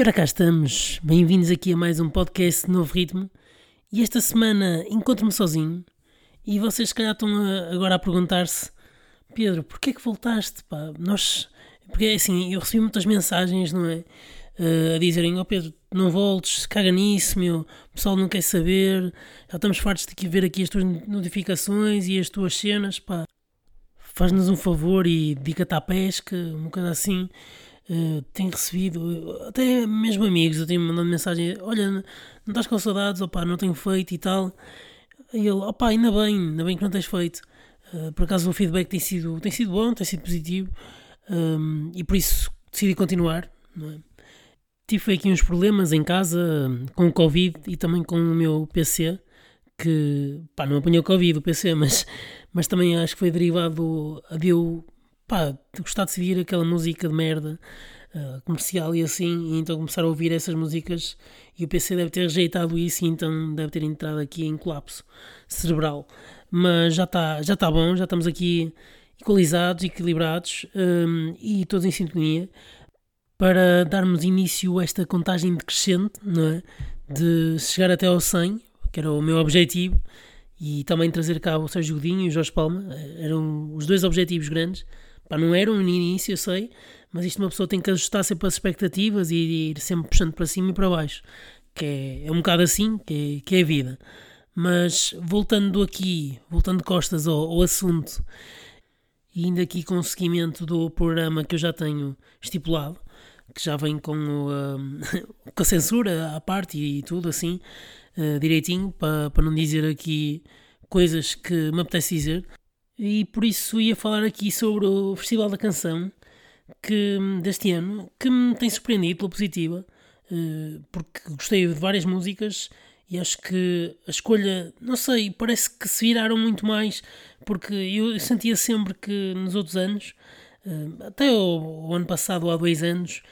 E ora cá estamos, bem-vindos aqui a mais um podcast de Novo Ritmo. E esta semana encontro-me sozinho e vocês se calhar estão agora a perguntar-se Pedro, porquê é que voltaste? Pá? Nós, porque assim, eu recebi muitas mensagens, não é? Uh, a dizerem, ó oh Pedro, não voltes, caga nisso, meu, o pessoal não quer saber, já estamos fartos de ver aqui as tuas notificações e as tuas cenas, pá. Faz-nos um favor e dedica-te à pesca, uma coisa assim. Uh, tenho recebido, até mesmo amigos, eu tenho mandado mensagem: Olha, não estás com saudades? Opá, não tenho feito e tal. E ele: Opá, ainda bem, ainda bem que não tens feito. Uh, por acaso o feedback tem sido, tem sido bom, tem sido positivo um, ehm, e por isso decidi continuar. É? Tive aqui uns problemas em casa com o Covid e também com o meu PC, que pá, não apanhou Covid o PC, mas, mas também acho que foi derivado a eu pá, gostar de seguir aquela música de merda uh, comercial e assim, e então começar a ouvir essas músicas e o PC deve ter rejeitado isso e então deve ter entrado aqui em colapso cerebral. Mas já está já tá bom, já estamos aqui equalizados, equilibrados um, e todos em sintonia para darmos início a esta contagem decrescente, não é? De chegar até ao 100, que era o meu objetivo, e também trazer cá o Sérgio Godinho e o Jorge Palma, eram os dois objetivos grandes Pá, não eram no início, eu sei, mas isto uma pessoa tem que ajustar sempre as expectativas e ir sempre puxando para cima e para baixo, que é, é um bocado assim que é, que é a vida. Mas voltando aqui, voltando costas ao, ao assunto, e indo aqui com o seguimento do programa que eu já tenho estipulado, que já vem com, o, um, com a censura à parte e tudo assim, uh, direitinho, para, para não dizer aqui coisas que me apetece dizer e por isso ia falar aqui sobre o Festival da Canção que, deste ano, que me tem surpreendido pela positiva, eh, porque gostei de várias músicas e acho que a escolha, não sei, parece que se viraram muito mais, porque eu sentia sempre que nos outros anos, eh, até o, ano passado há dois anos,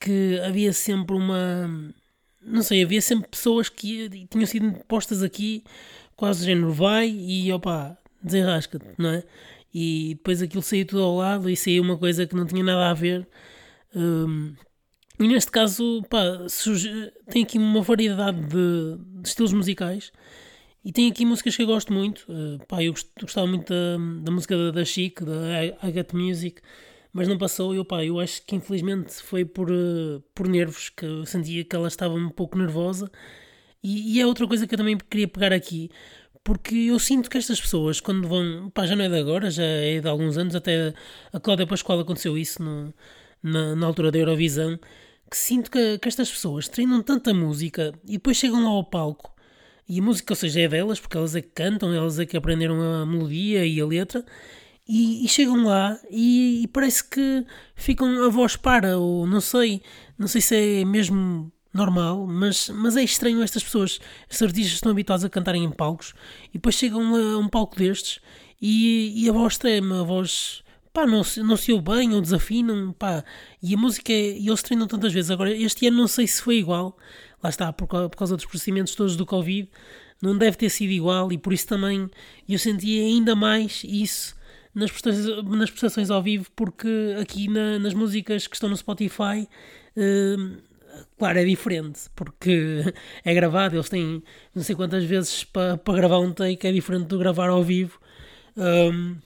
que havia sempre uma. Não sei, havia sempre pessoas que tinham sido postas aqui, quase género vai e opa, desenrasca-te, não é? E depois aquilo saiu tudo ao lado e saiu uma coisa que não tinha nada a ver. Um, e neste caso, pá, surge, tem aqui uma variedade de, de, estilos musicais e tem aqui músicas que eu gosto muito. Uh, pá, eu gostava muito da, da música da, da Chic, da I, I Music, mas não passou. Eu, pá, eu acho que infelizmente foi por, uh, por nervos que eu sentia que ela estava um pouco nervosa. E, e é outra coisa que eu também queria pegar aqui porque eu sinto que estas pessoas, quando vão, pá, já não é de agora, já é de alguns anos, até a Cláudia Pascoal aconteceu isso no, na, na altura da Eurovisão, que sinto que, que estas pessoas treinam tanta música e depois chegam lá ao palco. E a música, ou seja, é delas, porque elas é que cantam, elas é que aprenderam a melodia e a letra, e, e chegam lá e, e, parece que ficam a voz para, ou não sei, não sei se é mesmo normal, mas, mas é estranho estas pessoas, estes artistas estão habituados a cantarem em palcos e depois chegam a um palco destes e, e a voz trema, a voz pá, não, não se ouve bem ou desafinam, pá, e a música é, e eles treinam tantas vezes. Agora, este ano não sei se foi igual, lá está, por, por causa dos procedimentos todos do Covid, não deve ter sido igual e por isso também eu senti ainda mais isso nas prestações, nas ao vivo, porque aqui na, nas músicas que estão no Spotify. Uh, claro, é diferente, porque é gravado, eles têm não sei quantas vezes para, para gravar um take, é diferente do gravar ao vivo, um,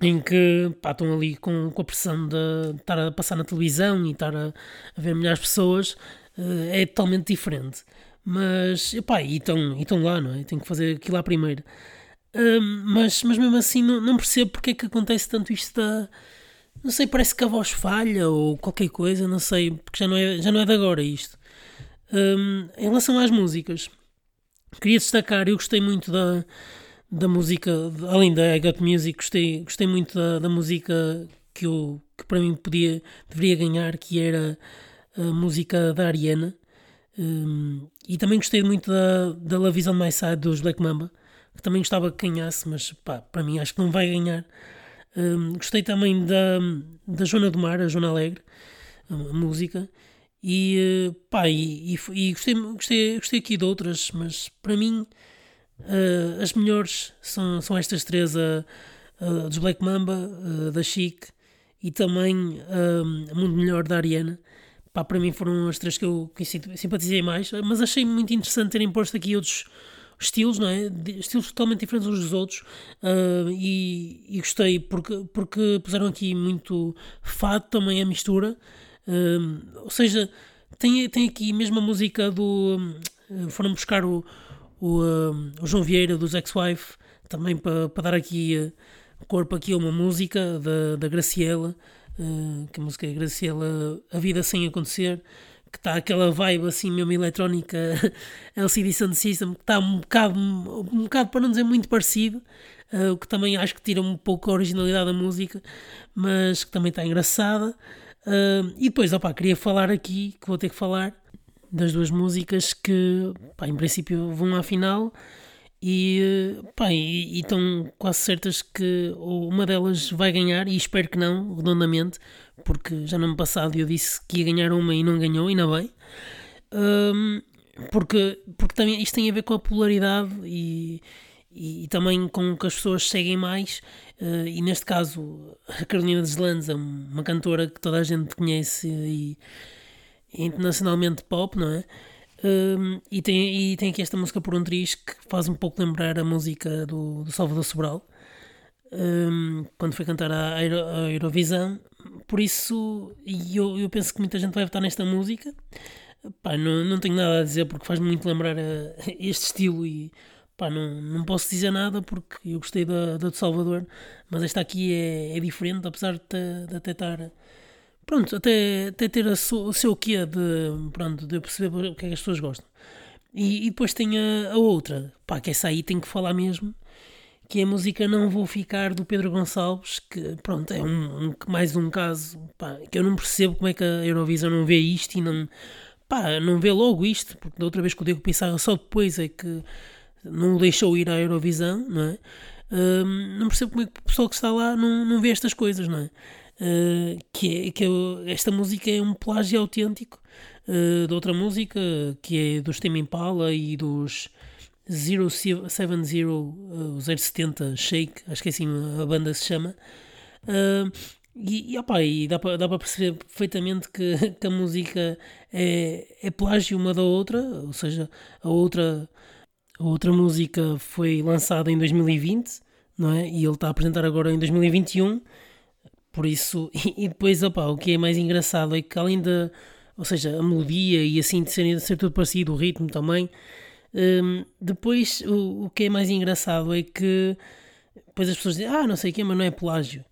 em que pá, estão ali com, com a pressão de estar a passar na televisão e estar a, a ver milhares de pessoas, uh, é totalmente diferente. Mas, pá, e estão, lá, não é? Que fazer aquilo lá primeiro. Um, mas, mas mesmo assim, não, não percebo porque é que acontece tanto isto da não sei, parece que a voz falha ou qualquer coisa, não sei, porque já não é, já não é de agora isto. Um, em relação às músicas, queria destacar, eu gostei muito da, da música, além da I Got Music, gostei, gostei muito da, da música que, eu, que para mim podia, deveria ganhar, que era a música da Ariana. Um, e também gostei muito da, da Love Is On My Side dos Black Mamba, que também gostava que ganhasse, mas pá, para mim acho que não vai ganhar. Um, gostei também da, da Joana do Mar, a Joana Alegre, a, música. E, pá, e, e, e, gostei, gostei, gostei aqui de outras, mas para mim uh, as melhores são, são estas três: a, dos Black Mamba, a da Chic e também a Mundo Melhor da Ariana. pá, para mim foram as três que eu que simpatizei mais, mas achei muito interessante terem posto aqui outros estilos, não é? Estilos totalmente diferentes uns dos outros uh, e, e, gostei porque, porque puseram aqui muito fado também a mistura, uh, ou seja, tem, tem aqui mesmo a música do. Uh, foram buscar o, o, o João Vieira dos Ex-Wife também para, para dar aqui corpo aqui a uma música da, da Graciela, que a música é Graciela A Vida Sem Acontecer que está aquela vibe assim mesmo eletrónica LCD Sound System, que está um bocado, um bocado para não dizer muito parecido, uh, o que também acho que tira um pouco a originalidade da música, mas que também está engraçada. Uh, e depois, opa, queria falar aqui, que vou ter que falar, das duas músicas que, pá, em princípio, vão à final e, pá, e, e estão quase certas que uma delas vai ganhar, e espero que não, redondamente, porque já no ano passado eu disse que ia ganhar uma e não ganhou, ainda bem. Um, porque, porque também isto tem a ver com a popularidade e, e, e também com o que as pessoas seguem mais. Uh, e neste caso, a Carolina Deslandes é uma cantora que toda a gente conhece e, e internacionalmente pop, não é? Um, e, tem, e tem aqui esta música por um triz que faz um pouco lembrar a música do, do Salvador Sobral um, quando foi cantar a, a Eurovisão. Por isso, eu, eu penso que muita gente vai votar nesta música. Pá, não, não tenho nada a dizer porque faz muito lembrar a, este estilo e pá, não, não posso dizer nada porque eu gostei da, da de Salvador, mas esta aqui é, é diferente, apesar de, de até estar pronto, até, até ter a o seu quê de, pronto, de perceber o que é que as pessoas gostam. E, e depois tem a, a, outra, pá, que essa aí tem que falar mesmo, que é a música Não Vou Ficar do Pedro Gonçalves, que pronto, é um, um mais um caso, pá, que eu não percebo como é que a Eurovisão não vê isto e não, pá, não vê logo isto, porque da outra vez que o Diego Pissarra só depois é que não o deixou ir à Eurovisão, não é? Um, não percebo como é que o pessoal que está lá não, não vê estas coisas, não é? Uh, que é que esta música é um plágio autêntico uh, de outra música que é dos Tame Impala e dos 070, uh, o 070 Shake, acho que é assim a banda se chama. Uh, e, e, opa, e dá para perceber perfeitamente que, que, a música é, é plágio uma da outra, ou seja, a outra, a outra música foi lançada em 2020, não é? E ele está a apresentar agora em 2021 por isso, e, depois, opa, o que é mais engraçado é que além da, ou seja, a melodia e assim de ser, de ser tudo parecido, o ritmo também, um, depois o, o que é mais engraçado é que depois as pessoas dizem, ah, não sei o quê, mas não é plágio.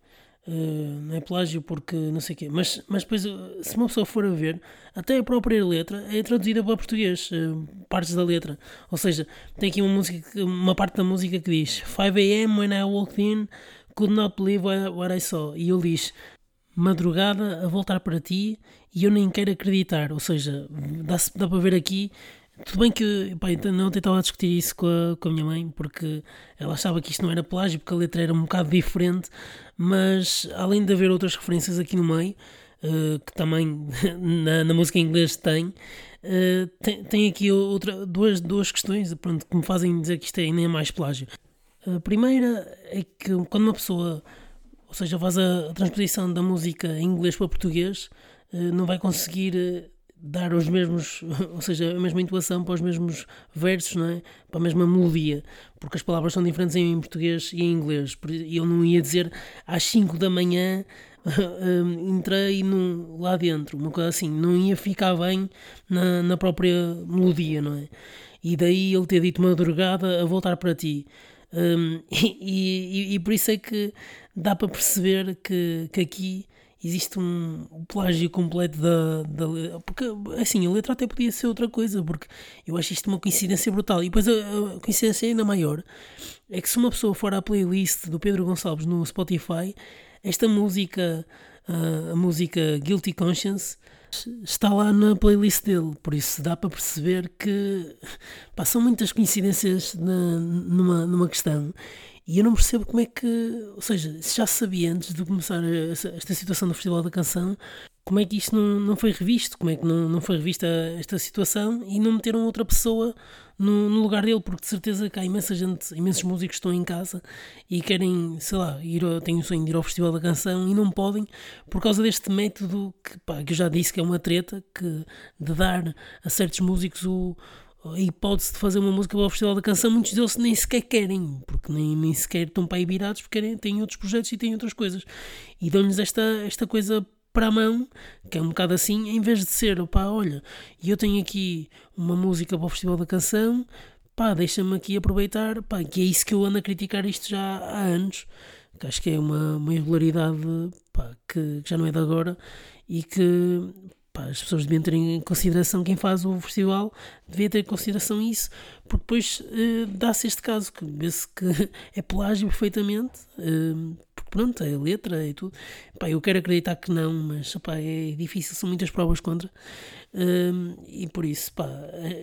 Uh, não é plágio porque não sei o quê. Mas, mas depois, se uma pessoa for a ver, até a própria letra é traduzida para português, uh, partes da letra. Ou seja, tem aqui uma, música, uma parte da música que diz 5am when I walked in Could not believe what I saw. E ele diz: Madrugada a voltar para ti e eu nem quero acreditar. Ou seja, dá, dá para ver aqui. Tudo bem que pá, então não tentava discutir isso com a, com a minha mãe, porque ela achava que isto não era plágio, porque a letra era um bocado diferente, mas além de haver outras referências aqui no meio, uh, que também na, na, música em inglês tem, uh, tem, tem, aqui outra, duas, duas questões pronto, que me fazem dizer que isto é nem é mais plágio. A primeira é que quando uma pessoa, ou seja, faz a transposição da música em inglês para português, eh, não vai conseguir eh, dar os mesmos, ou seja, a mesma intuação para os mesmos versos, não é? Para a mesma melodia, porque as palavras são diferentes em português e em inglês. E eu não ia dizer às 5 da manhã entrei no, lá dentro, uma coisa assim, não ia ficar bem na, na própria melodia, não é? E daí ele ter dito madrugada a voltar para ti. Um, e, e, e, por isso é que dá para perceber que, que aqui existe um, plágio completo da, da. Porque, assim, a letra até podia ser outra coisa, porque eu acho isto uma coincidência brutal. E depois a, a coincidência ainda maior é que se uma pessoa for à playlist do Pedro Gonçalves no Spotify, esta música, a, a música Guilty Conscience está lá na playlist dele, por isso dá para perceber que pá, são muitas coincidências na, numa, numa questão. E eu não percebo como é que, ou seja, se já sabia antes de começar esta situação do Festival da Canção, como é que isto não, não foi revisto? Como é que não, não foi revista esta situação e não meteram outra pessoa no, no, lugar dele? Porque de certeza que há imensa gente, imensos músicos que estão em casa e querem, sei lá, ir, têm o sonho de ir ao Festival da Canção e não podem por causa deste método que, pá, que eu já disse que é uma treta que, de dar a certos músicos o, a hipótese de fazer uma música para o Festival da Canção, muitos deles nem sequer querem, porque nem, nem sequer estão para aí virados, porque querem, têm outros projetos e têm outras coisas. E dão-lhes esta, esta coisa para a mão, que é um bocado assim, em vez de ser, opá, olha, eu tenho aqui uma música para o Festival da Canção, pá, deixa-me aqui aproveitar, pá, que é isso que eu ando a criticar isto já há anos, que acho que é uma, uma irregularidade pá, que, que já não é de agora e que pá, as pessoas deviam ter em consideração quem faz o festival, devia ter em consideração isso, porque depois uh, dá-se este caso, que vê-se que é plágio perfeitamente, porque pronto, é letra e tudo. Pá, eu quero acreditar que não, mas pá, é difícil, são muitas provas contra. Uh, e por isso, pá,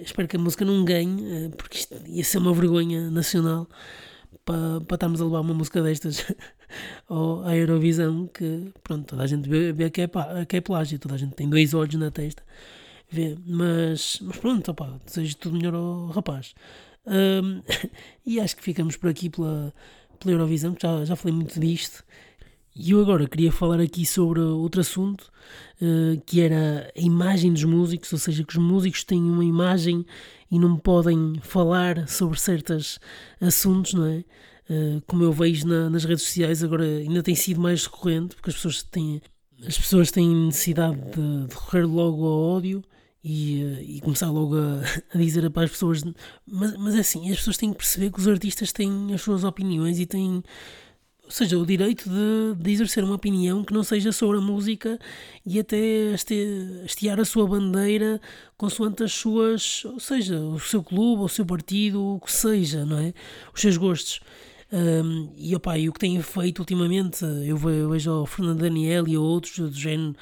espero que a música não ganhe, porque isto ia ser uma vergonha nacional para, para estarmos a levar uma música destas à Eurovisão que pronto, toda a gente vê, vê que, é, que é plágio, toda a gente tem dois olhos na testa vê, mas, mas pronto, opa, desejo tudo melhor ao rapaz um, e acho que ficamos por aqui pela, pela Eurovisão, que já, já falei muito disto e eu agora queria falar aqui sobre outro assunto, uh, que era a imagem dos músicos, ou seja, que os músicos têm uma imagem e não podem falar sobre certos assuntos, não é? Uh, como eu vejo na, nas redes sociais, agora ainda tem sido mais recorrente, porque as pessoas têm, as pessoas têm necessidade de, de recorrer logo ao ódio e, uh, e começar logo a, a, dizer para as pessoas. Mas, mas é assim, as pessoas têm que perceber que os artistas têm as suas opiniões e têm ou seja, o direito de, de, exercer uma opinião que não seja sobre a música e até hastear a sua bandeira consoante as suas, ou seja, o seu clube, o seu partido, o que seja, não é? Os seus gostos. Um, e, opa, e o que tem feito ultimamente, eu vejo o Fernando Daniel e outros do género eh,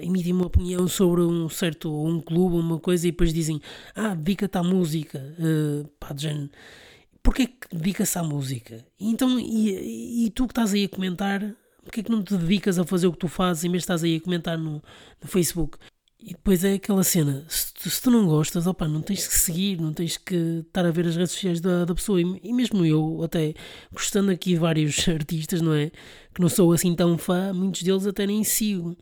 emitem uma opinião sobre um certo um clube, uma coisa, e depois dizem, ah, dedica-te à música, uh, pá, porque é que dedica-se à música? Então, e, e, tu que estás aí a comentar, porque é que não te dedicas a fazer o que tu fazes em vez de estás aí a comentar no, no Facebook? E depois é aquela cena, se tu, se tu, não gostas, opa, não tens que seguir, não tens que estar a ver as redes sociais da, da pessoa. E, e, mesmo eu, até gostando aqui de vários artistas, não é? Que não sou assim tão fã, muitos deles até nem sigo.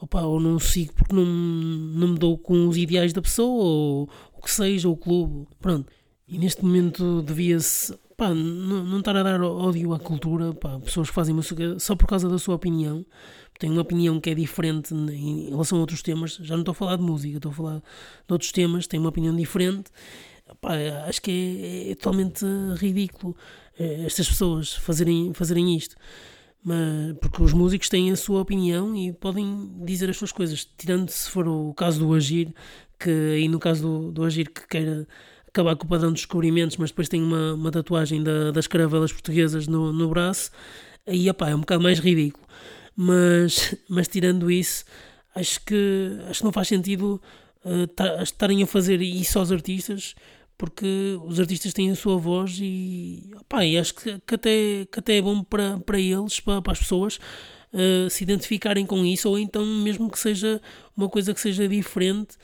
Opa, ou não sigo porque não, não me dou com os ideais da pessoa, ou o que seja, o clube. Pronto. E neste momento devia-se não, não estar a dar ódio à cultura, pá, pessoas que fazem música só por causa da sua opinião, têm uma opinião que é diferente em relação a outros temas. Já não estou a falar de música, estou a falar de outros temas, têm uma opinião diferente. Pá, acho que é, é, totalmente ridículo é, estas pessoas fazerem, fazerem isto. Mas, porque os músicos têm a sua opinião e podem dizer as suas coisas, tirando se for o caso do Agir, que aí no caso do, do Agir que queira acabar com o padrão de descobrimentos, mas depois tem uma, uma tatuagem da, das caravelas portuguesas no, no braço, aí opá, é um bocado mais ridículo. Mas, mas tirando isso, acho que, acho que não faz sentido uh, estarem a fazer isso aos artistas, porque os artistas têm a sua voz e, opá, e acho que, que, até, que até é bom para, para eles, para, para as pessoas. Uh, se identificarem com isso, ou então mesmo que seja uma coisa que seja diferente,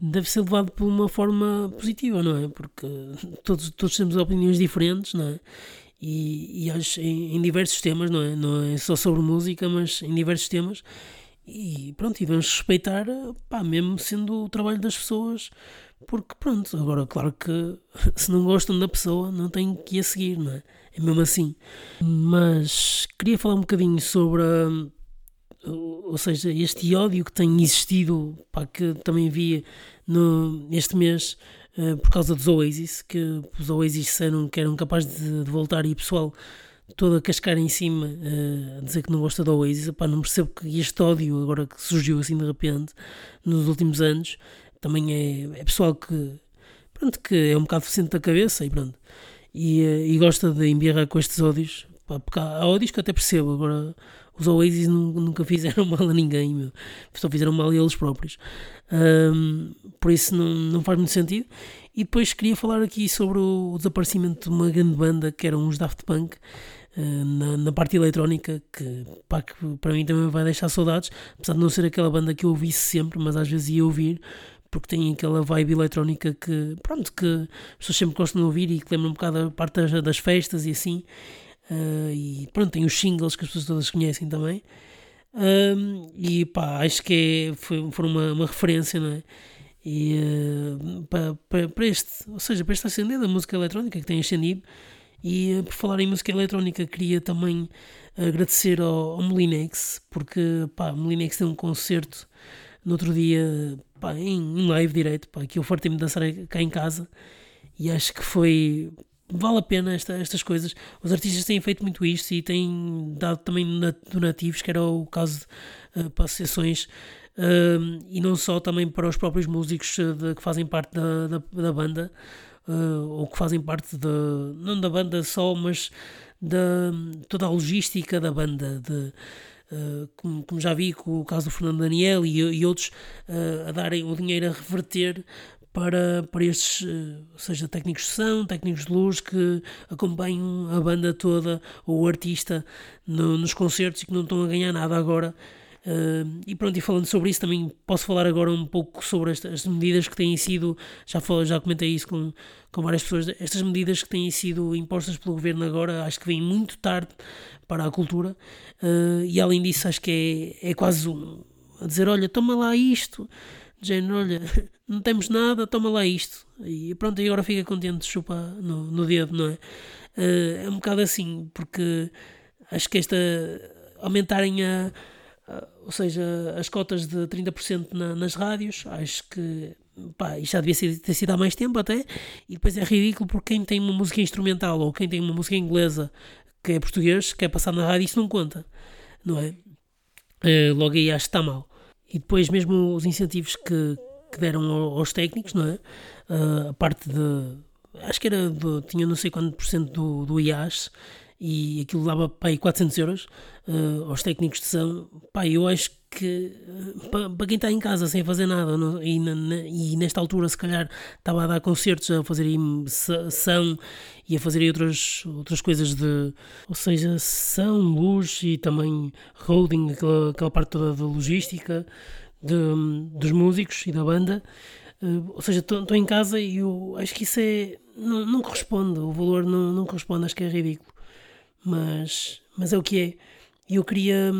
deve ser levado por uma forma positiva, não é? Porque todos, todos temos opiniões diferentes, não é? E, e acho em, em, diversos temas, não é? Não é só sobre música, mas em diversos temas. E pronto, e vamos respeitar, pá, mesmo sendo o trabalho das pessoas, porque pronto, agora, claro que se não gostam da pessoa, não têm que a seguir, não é? É mesmo assim. Mas queria falar um bocadinho sobre. A, ou seja, este ódio que tem existido, pá, que também havia no, este mês uh, por causa dos Oasis, que os Oasis disseram que eram capazes de, de voltar e o pessoal todo a cascar em cima, uh, a dizer que não gosta do Oasis. Epá, não percebo que este ódio, agora que surgiu assim de repente, nos últimos anos, também é, é pessoal que, pronto, que é um bocado decente da cabeça e pronto. E, uh, e gosta de embirrar com estes ódios. Pá, porque há ódios que até percebo, agora os Oasis nunca fizeram mal a ninguém, meu. só fizeram mal a eles próprios. Um, por isso não, não faz muito sentido. E depois queria falar aqui sobre o desaparecimento de uma grande banda que eram os Daft Punk. Uh, na, na, parte eletrónica que, pá, que para mim também vai deixar saudades, apesar de não ser aquela banda que eu ouvisse sempre, mas às vezes ia ouvir porque tem aquela vibe eletrónica que, pronto, que as pessoas sempre gostam de ouvir e que lembra um bocado a parte das, das festas e assim. Uh, e pronto, tem os singles que as pessoas todas conhecem também. Uh, e pá, acho que é, foi, foi uma, uma referência, não é? E uh, para, para, para, este, ou seja, para esta ascender da música eletrónica que tem ascendido. E por falar em música eletrónica, queria também agradecer ao, ao Molinex, porque pá, Molinex tem um concerto no outro dia pá, em, live direito, pá, que eu fartei-me dançar cá em casa e acho que foi vale a pena esta, estas coisas. Os artistas têm feito muito isto e têm dado também donativos, que era o caso uh, para sessões, uh, e não só também para os próprios músicos uh, de, que fazem parte da, da, da banda, ou que fazem parte de, não da banda só, mas da toda a logística da banda. De, Uh, como, como, já vi com o caso do Fernando Daniel e, e outros uh, a darem o dinheiro a reverter para, para estes, uh, seja técnicos de som, técnicos de luz que acompanham a banda toda ou o artista no, nos concertos e que não estão a ganhar nada agora. E pronto, e falando sobre isso, também posso falar agora um pouco sobre estas medidas que têm sido, já, falei, já comentei isso com, com várias pessoas, estas medidas que têm sido impostas pelo governo agora, acho que vêm muito tarde para a cultura, uh, e além disso, acho que é, é quase um, a dizer: olha, toma lá isto, de género, olha, não temos nada, toma lá isto, e pronto, e agora fica contente de chupar no, no dedo, não é? Uh, é um bocado assim, porque acho que esta aumentarem a ou seja, as cotas de 30% na, nas rádios, acho que pá, isto já devia ser, ter sido há mais tempo até, e depois é ridículo porque quem tem uma música instrumental ou quem tem uma música inglesa que é português, quer passar na rádio, isso não conta, não é? Uh, logo aí acho que está mal. E depois mesmo os incentivos que, que deram aos técnicos, não é? Uh, a parte de. Acho que era. Do, tinha não sei quanto por cento do, do IAS e aquilo dava aí 400 euros uh, aos técnicos de som. Pá, eu acho que uh, para, quem está em casa sem fazer nada não, e, na, na, e, nesta altura se calhar estava a dar concertos, a fazer som e a fazer outras, outras coisas de, ou seja, som, luz e também holding, aquela, aquela parte toda da logística de, dos músicos e da banda. Uh, ou seja, estou em casa e eu acho que isso é. Não, não corresponde, o valor não, não corresponde, acho que é ridículo mas, mas é o que é. Eu queria,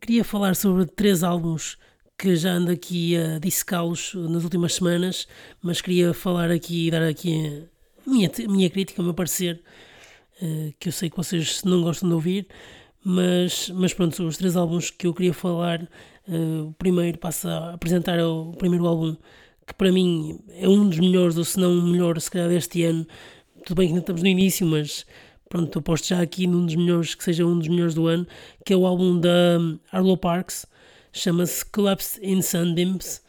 queria falar sobre três álbuns que já ando aqui a dissecá-los nas últimas semanas, mas queria falar aqui dar aqui a minha, a minha crítica, o meu parecer, uh, que eu sei que vocês não gostam de ouvir, mas, mas pronto, os três álbuns que eu queria falar, uh, o primeiro passa a apresentar o primeiro álbum, que para mim é um dos melhores, ou se não o melhor, se calhar deste ano, tudo bem que ainda estamos no início, mas pronto, eu posto já aqui num dos melhores, que seja um dos melhores do ano, que é o álbum da Arlo Parks, chama-se Collapsed in Sunbeams,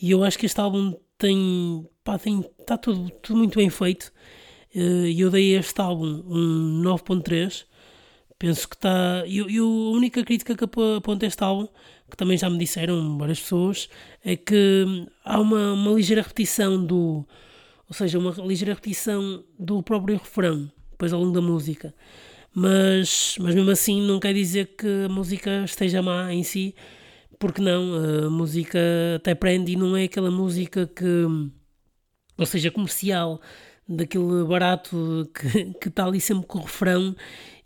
e eu acho que este álbum tem, pá, tem, está tudo, tudo muito bem feito, eh, e eu dei a este álbum um 9.3, penso que está, e a única crítica que aponto a este álbum, que também já me disseram várias pessoas, é que há uma, uma ligeira repetição do, ou seja, uma ligeira repetição do próprio refrão, depois ao longo da música. Mas, mas mesmo assim não quer dizer que a música esteja má em si, porque não, a música até prende e não é aquela música que, ou seja, comercial, daquele barato que, que está ali sempre com o refrão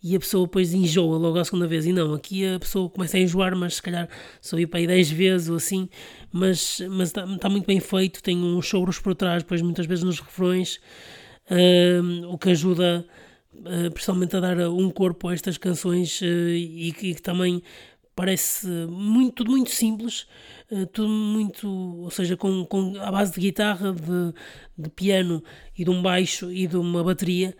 e a pessoa depois enjoa logo a segunda vez. E não, aqui a pessoa começa a enjoar, mas se calhar só ir para aí 10 vezes ou assim, mas, mas está, está muito bem feito, tem uns choros por trás, depois muitas vezes nos refrões o que ajuda uh, principalmente a dar um corpo a estas canções uh, e, que, que também parece muito, tudo muito simples, uh, tudo muito, ou seja, com, com a base de guitarra, de, de piano e de um baixo e de uma bateria,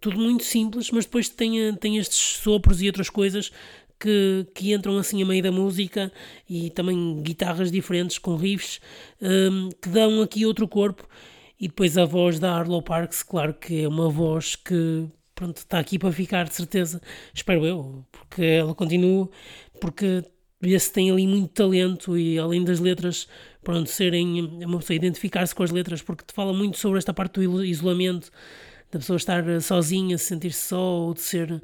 tudo muito simples, mas depois tem, tem estes sopros e outras coisas que, que, entram assim a meio da música e também guitarras diferentes com riffs que dão aqui outro corpo e depois a voz da Arlo Parks, claro que é uma voz que pronto, está aqui para ficar de certeza, espero eu, porque ela continua, porque vê-se tem ali muito talento e além das letras pronto, serem, uma pessoa identificar-se com as letras, porque te fala muito sobre esta parte do isolamento, da pessoa estar sozinha, se sentir-se só, ou de ser, não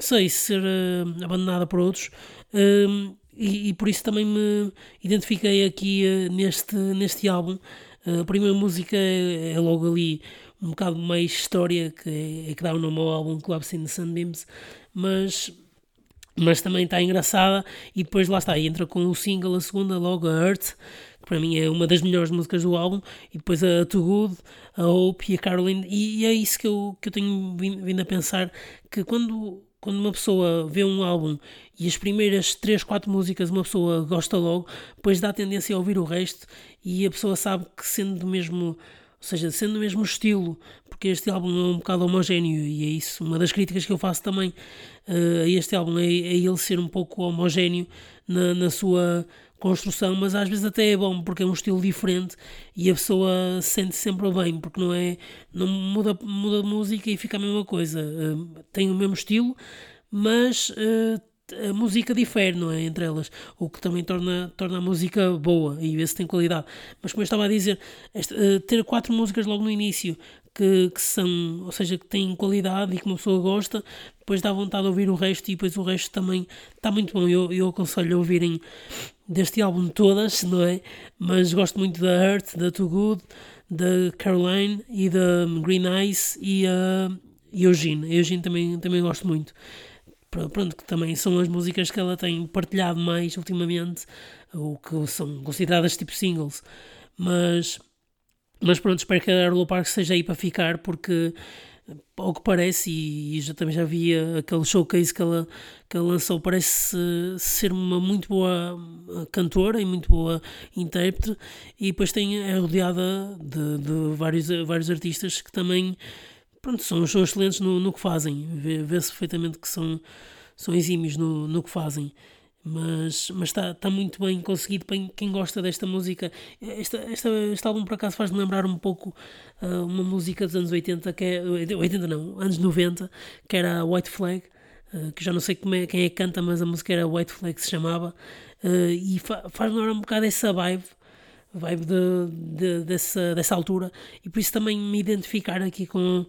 sei, ser uh, abandonada por outros. Uh, e, e, por isso também me identifiquei aqui uh, neste, neste álbum. A primeira música é, é, logo ali um bocado mais história, que é, é que dá o nome ao álbum Clubs in the Sunbeams, mas mas também está engraçada e depois lá está, entra com o single, a segunda logo, a Earth, que para mim é uma das melhores músicas do álbum, e depois a Too Good, a Hope e a Caroline, e, e é isso que eu, que eu tenho vindo a pensar, que quando, quando uma pessoa vê um álbum e as primeiras 3, 4 músicas uma pessoa gosta logo, depois dá tendência a ouvir o resto e a pessoa sabe que sendo do mesmo ou seja, sendo o mesmo estilo, porque este álbum é um bocado homogéneo e é isso. Uma das críticas que eu faço também uh, a este álbum é, é, ele ser um pouco homogéneo na, na sua construção, mas às vezes até é bom porque é um estilo diferente e a pessoa sente -se sempre bem, porque não é não muda, muda de música e fica a mesma coisa. Uh, tem o mesmo estilo, mas uh, a música difere, não é? Entre elas, o que também torna, torna a música boa e vê se tem qualidade. Mas como eu estava a dizer, uh, ter quatro músicas logo no início que, que, são, ou seja, que têm qualidade e que uma pessoa gosta, depois dá vontade de ouvir o resto e depois o resto também está muito bom. Eu, eu aconselho a ouvirem deste álbum todas, não é? Mas gosto muito da Earth, da Too Good, da Caroline e da Green Eyes e a uh, Eugene. Eugene também, também gosto muito pronto, que também são as músicas que ela tem partilhado mais ultimamente, ou que são consideradas tipo singles. Mas, mas pronto, espero que a Arlo Park seja aí para ficar, porque ao que parece, e, e já, também já vi aquele showcase que ela, que ela lançou, parece ser uma muito boa eh, cantora e muito boa intérprete, e depois tem, é rodeada de, de vários, vários artistas que também pronto, são, são excelentes no, no que fazem. Vê-se perfeitamente que são, são exímios no, no que fazem. Mas, está, está muito bem conseguido para quem gosta desta música. Este álbum, por acaso, faz-me lembrar um pouco uh, uma música dos anos 80, que é, 80 não, anos 90, que era White Flag, uh, que já não sei é, quem é que canta, mas a música era White Flag, se chamava, uh, e fa, faz-me um bocado essa vibe vibe de, de, dessa, dessa altura. E por isso também me identificar aqui com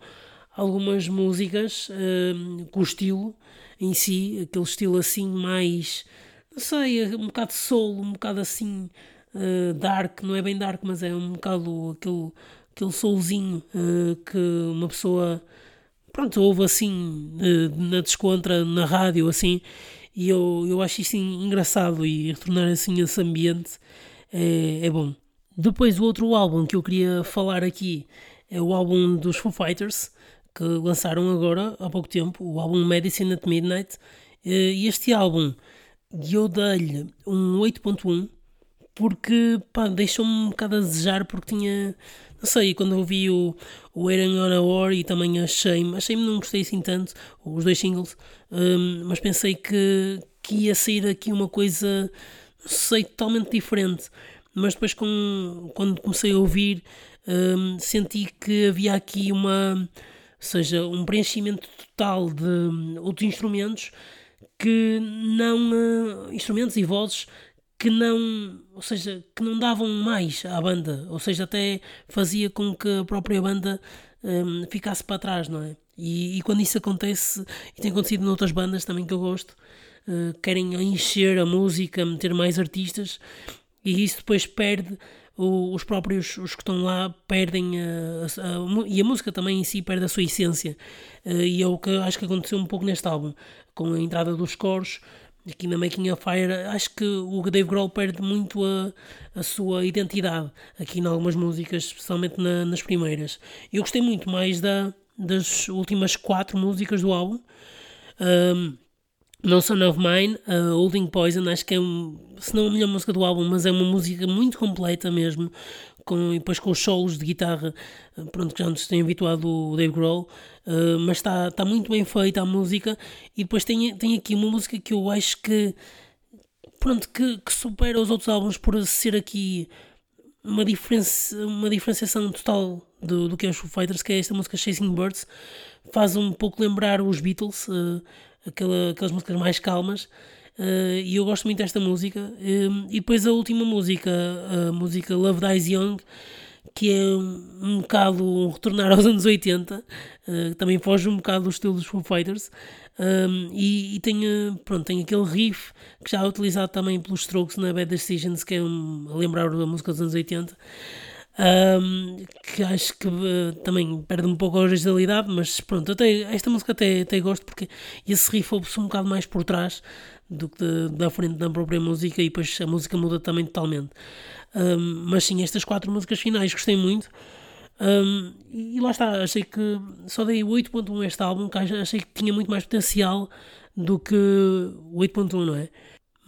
algumas músicas uh, com o estilo em si, aquele estilo assim mais, não sei, um bocado soul, um bocado assim uh, dark, não é bem dark, mas é um bocado aquele, aquele soulzinho uh, que uma pessoa pronto, ouve assim na descontra, na rádio assim, e eu, eu acho isso engraçado e retornar assim esse ambiente é, é bom. Depois o outro álbum que eu queria falar aqui é o álbum dos Foo Fighters, que lançaram agora há pouco tempo, o álbum Medicine at Midnight. Eh, e este álbum eu dei-lhe um 8.1 porque deixou-me um bocado a desejar porque tinha não sei, quando ouvi o, o Aaron on a War e também achei-me, achei-me não gostei assim tanto, os dois singles, um, mas pensei que, que ia sair aqui uma coisa sei, totalmente diferente. Mas depois, com, quando comecei a ouvir, um, senti que havia aqui uma, seja, um preenchimento total de hum, outros instrumentos que não. Uh, instrumentos e vozes que não, ou seja, que não davam mais à banda, ou seja, até fazia com que a própria banda ficasse para trás, não é? E, e, quando isso acontece, e tem acontecido noutras bandas também que eu gosto, uh, querem encher a música, meter mais artistas e isso depois perde os próprios os que estão lá perdem a, a, a, e a música também em si perde a sua essência. Uh, e é o que acho que aconteceu um pouco neste álbum com a entrada dos coros aqui na Making of Fire acho que o Dave Grohl perde muito a, a sua identidade aqui em algumas músicas especialmente na, nas primeiras. Eu gostei muito mais da, das últimas quatro músicas do álbum. Um, no Son of Mine, uh, Holding Poison, acho que é, um, se não a melhor música do álbum, mas é uma música muito completa mesmo, com, e depois com os solos de guitarra, uh, pronto, que já nos tem habituado o Dave Grohl, uh, mas está tá muito bem feita a música, e depois tem, tem aqui uma música que eu acho que, pronto, que, que supera os outros álbuns por ser aqui uma, diferença, uma diferenciação total do, do que é os Foo Fighters, que é esta música Chasing Birds, faz um pouco lembrar os Beatles, uh, aquela, aquelas músicas mais calmas. uh, e eu gosto muito desta música. Um, e depois a última música, a música Love Dies Young, que é um, bocado um retornar aos anos 80, uh, também foge um bocado do estilo dos Foo Fighters, um, e, e tem, pronto, tem aquele riff que já é utilizado também pelos Strokes na Bad Decisions, que é um, a lembrar a música dos anos 80. Um, que acho que uh, também perde um pouco a originalidade, mas pronto, até, esta música até, até gosto porque esse riff ouve-se um bocado mais por trás do que de, da frente da própria música e depois a música muda também totalmente. Um, mas sim, estas quatro músicas finais gostei muito. Um, e lá está, achei que só dei 8.1 a este álbum, que achei que tinha muito mais potencial do que 8.1, não é?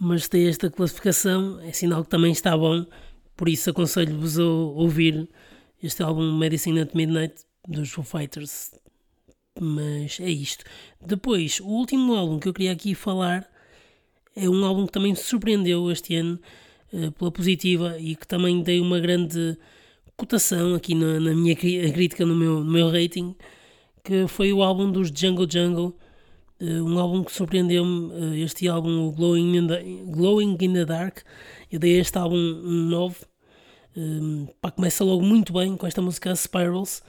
Mas tem esta classificação, é sinal que também está bom, por isso aconselho-vos a ouvir este álbum Medicine at Midnight dos Foo Fighters. Mas é isto. Depois, o último álbum que eu queria aqui falar é um álbum que também me surpreendeu este ano uh, pela positiva e que também dei uma grande cotação aqui na, na minha crítica, no meu, no meu rating, que foi o álbum dos Jungle Jungle, uh, um álbum que surpreendeu-me, uh, este álbum, o Glowing in, the, Glowing in the Dark, eu dei este álbum um 9, um, pá, começa logo muito bem com esta música Spirals,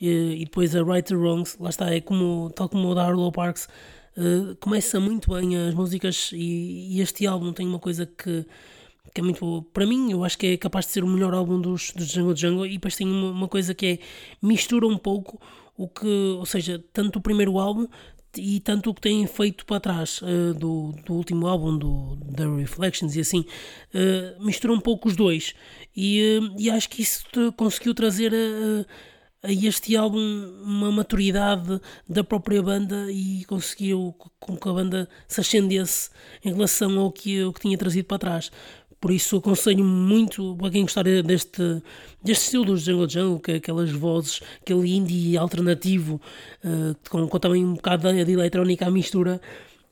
e, e depois a Right or Wrongs, lá está, é como, tal como o da Arlo Parks, uh, começa muito bem as músicas e, e este álbum tem uma coisa que que é muito boa. Para mim, eu acho que é capaz de ser o melhor álbum dos, dos Jungle Jungle e depois tem uma, uma, coisa que é mistura um pouco o que, ou seja, tanto o primeiro álbum e tanto o que têm feito para trás uh, do, do último álbum, do The Reflections e assim, uh, mistura um pouco os dois e, uh, e acho que isso conseguiu trazer a, a este álbum uma maturidade da própria banda e conseguiu com que a banda se ascendesse em relação ao que, ao que tinha trazido para trás. Por isso aconselho muito para quem gostar deste, deste estilo dos Jungle Jungle, que aquelas vozes, aquele indie alternativo, uh, com, com, também um bocado de, de eletrónica à mistura,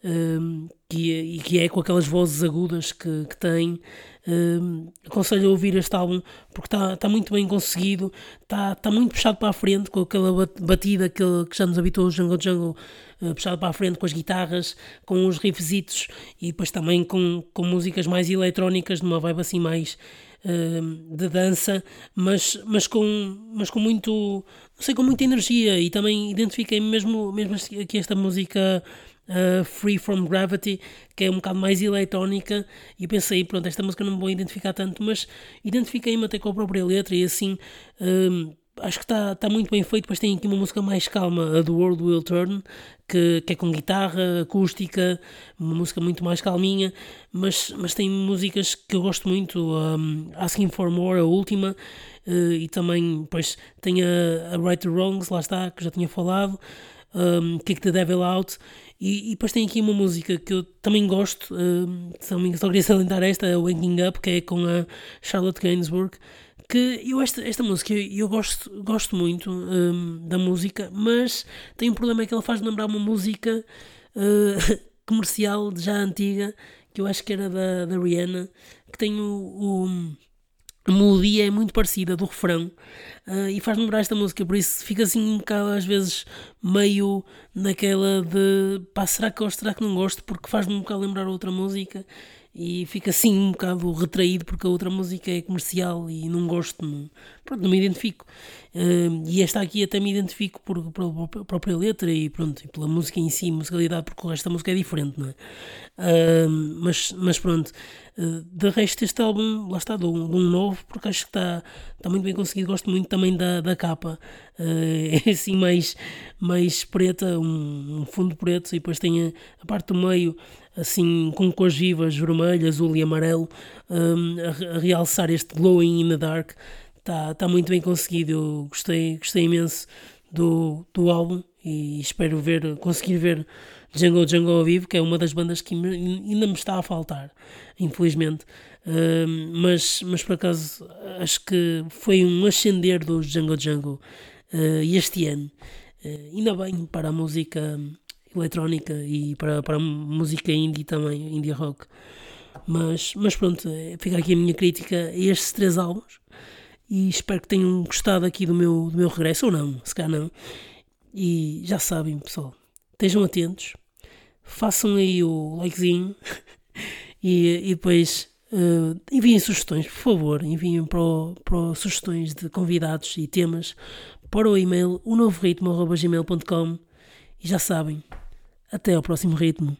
uh, que, e que é com aquelas vozes agudas que, que tem. Uh, aconselho a ouvir este álbum porque está tá muito bem conseguido, está tá muito puxado para a frente com aquela batida que, que já nos habituou o Jungle Jungle, uh, puxado para a frente com as guitarras, com os riffzitos e depois também com, com músicas mais eletrónicas, numa vibe assim mais uh, de dança, mas, mas, com, mas com muito, não sei, com muita energia e também identifiquei mesmo, mesmo aqui esta música uh, Free From Gravity, que é um bocado mais eletrónica, e pensei, pronto, esta música não vou identificar tanto, mas identifiquei-me até com a própria letra e assim. Um, acho que está tá muito bem feito. Depois tem aqui uma música mais calma, a The World Will Turn, que, que é com guitarra acústica, uma música muito mais calminha, mas, mas tem músicas que eu gosto muito, um, Asking for More, a última, uh, e também depois tem a, a Right or Wrongs, lá está, que já tinha falado, um, Kick the Devil Out, e, e, depois tem aqui uma música que eu também gosto, uh, só queria salientar esta, a Waking Up, que é com a Charlotte Gainsbourg, que eu esta, esta música eu gosto, gosto muito um, da música, mas tem um problema é que ela faz lembrar uma música uh, comercial já antiga, que eu acho que era da, da Rihanna, que tem o, o a melodia é muito parecida do refrão uh, e faz lembrar esta música, por isso fica assim um bocado às vezes meio naquela de pá, será que gosto, será que não gosto, porque faz-me um bocado lembrar outra música e fica assim um bocado retraído porque a outra música é comercial e não gosto, não, pronto, não me identifico. Uh, e esta aqui até me identifico por, pela própria letra e pronto, e pela música em si, musicalidade, porque o resto da música é diferente, não é? Uh, mas, mas pronto, uh, de resto este álbum, lá está, de um, de um novo, porque acho que está, está muito bem conseguido, gosto muito também da, da capa, é assim mais, mais preta, um, um, fundo preto e depois tem a, a parte do meio assim com cores vivas, vermelho, azul e amarelo, um, a, a realçar este glowing in the dark está tá muito bem conseguido. Eu gostei, gostei imenso do, do álbum e espero ver, conseguir ver Jungle Jungle ao vivo, que é uma das bandas que me, ainda me está a faltar, infelizmente. Uh, mas, mas por acaso acho que foi um ascender do Jungle Jungle uh, este ano. Uh, ainda bem para a música eletrónica e para, para música indie também, indie rock. Mas, mas pronto, fica aqui a minha crítica a estes três álbuns e espero que tenham gostado aqui do meu, do meu regresso, ou não, se calhar não. E já sabem, pessoal, estejam atentos, façam aí o likezinho E, e depois uh, enviem sugestões, por favor, enviem para, o, para sugestões de convidados e temas para o e-mail o novo ritmo, e já sabem, até ao próximo ritmo.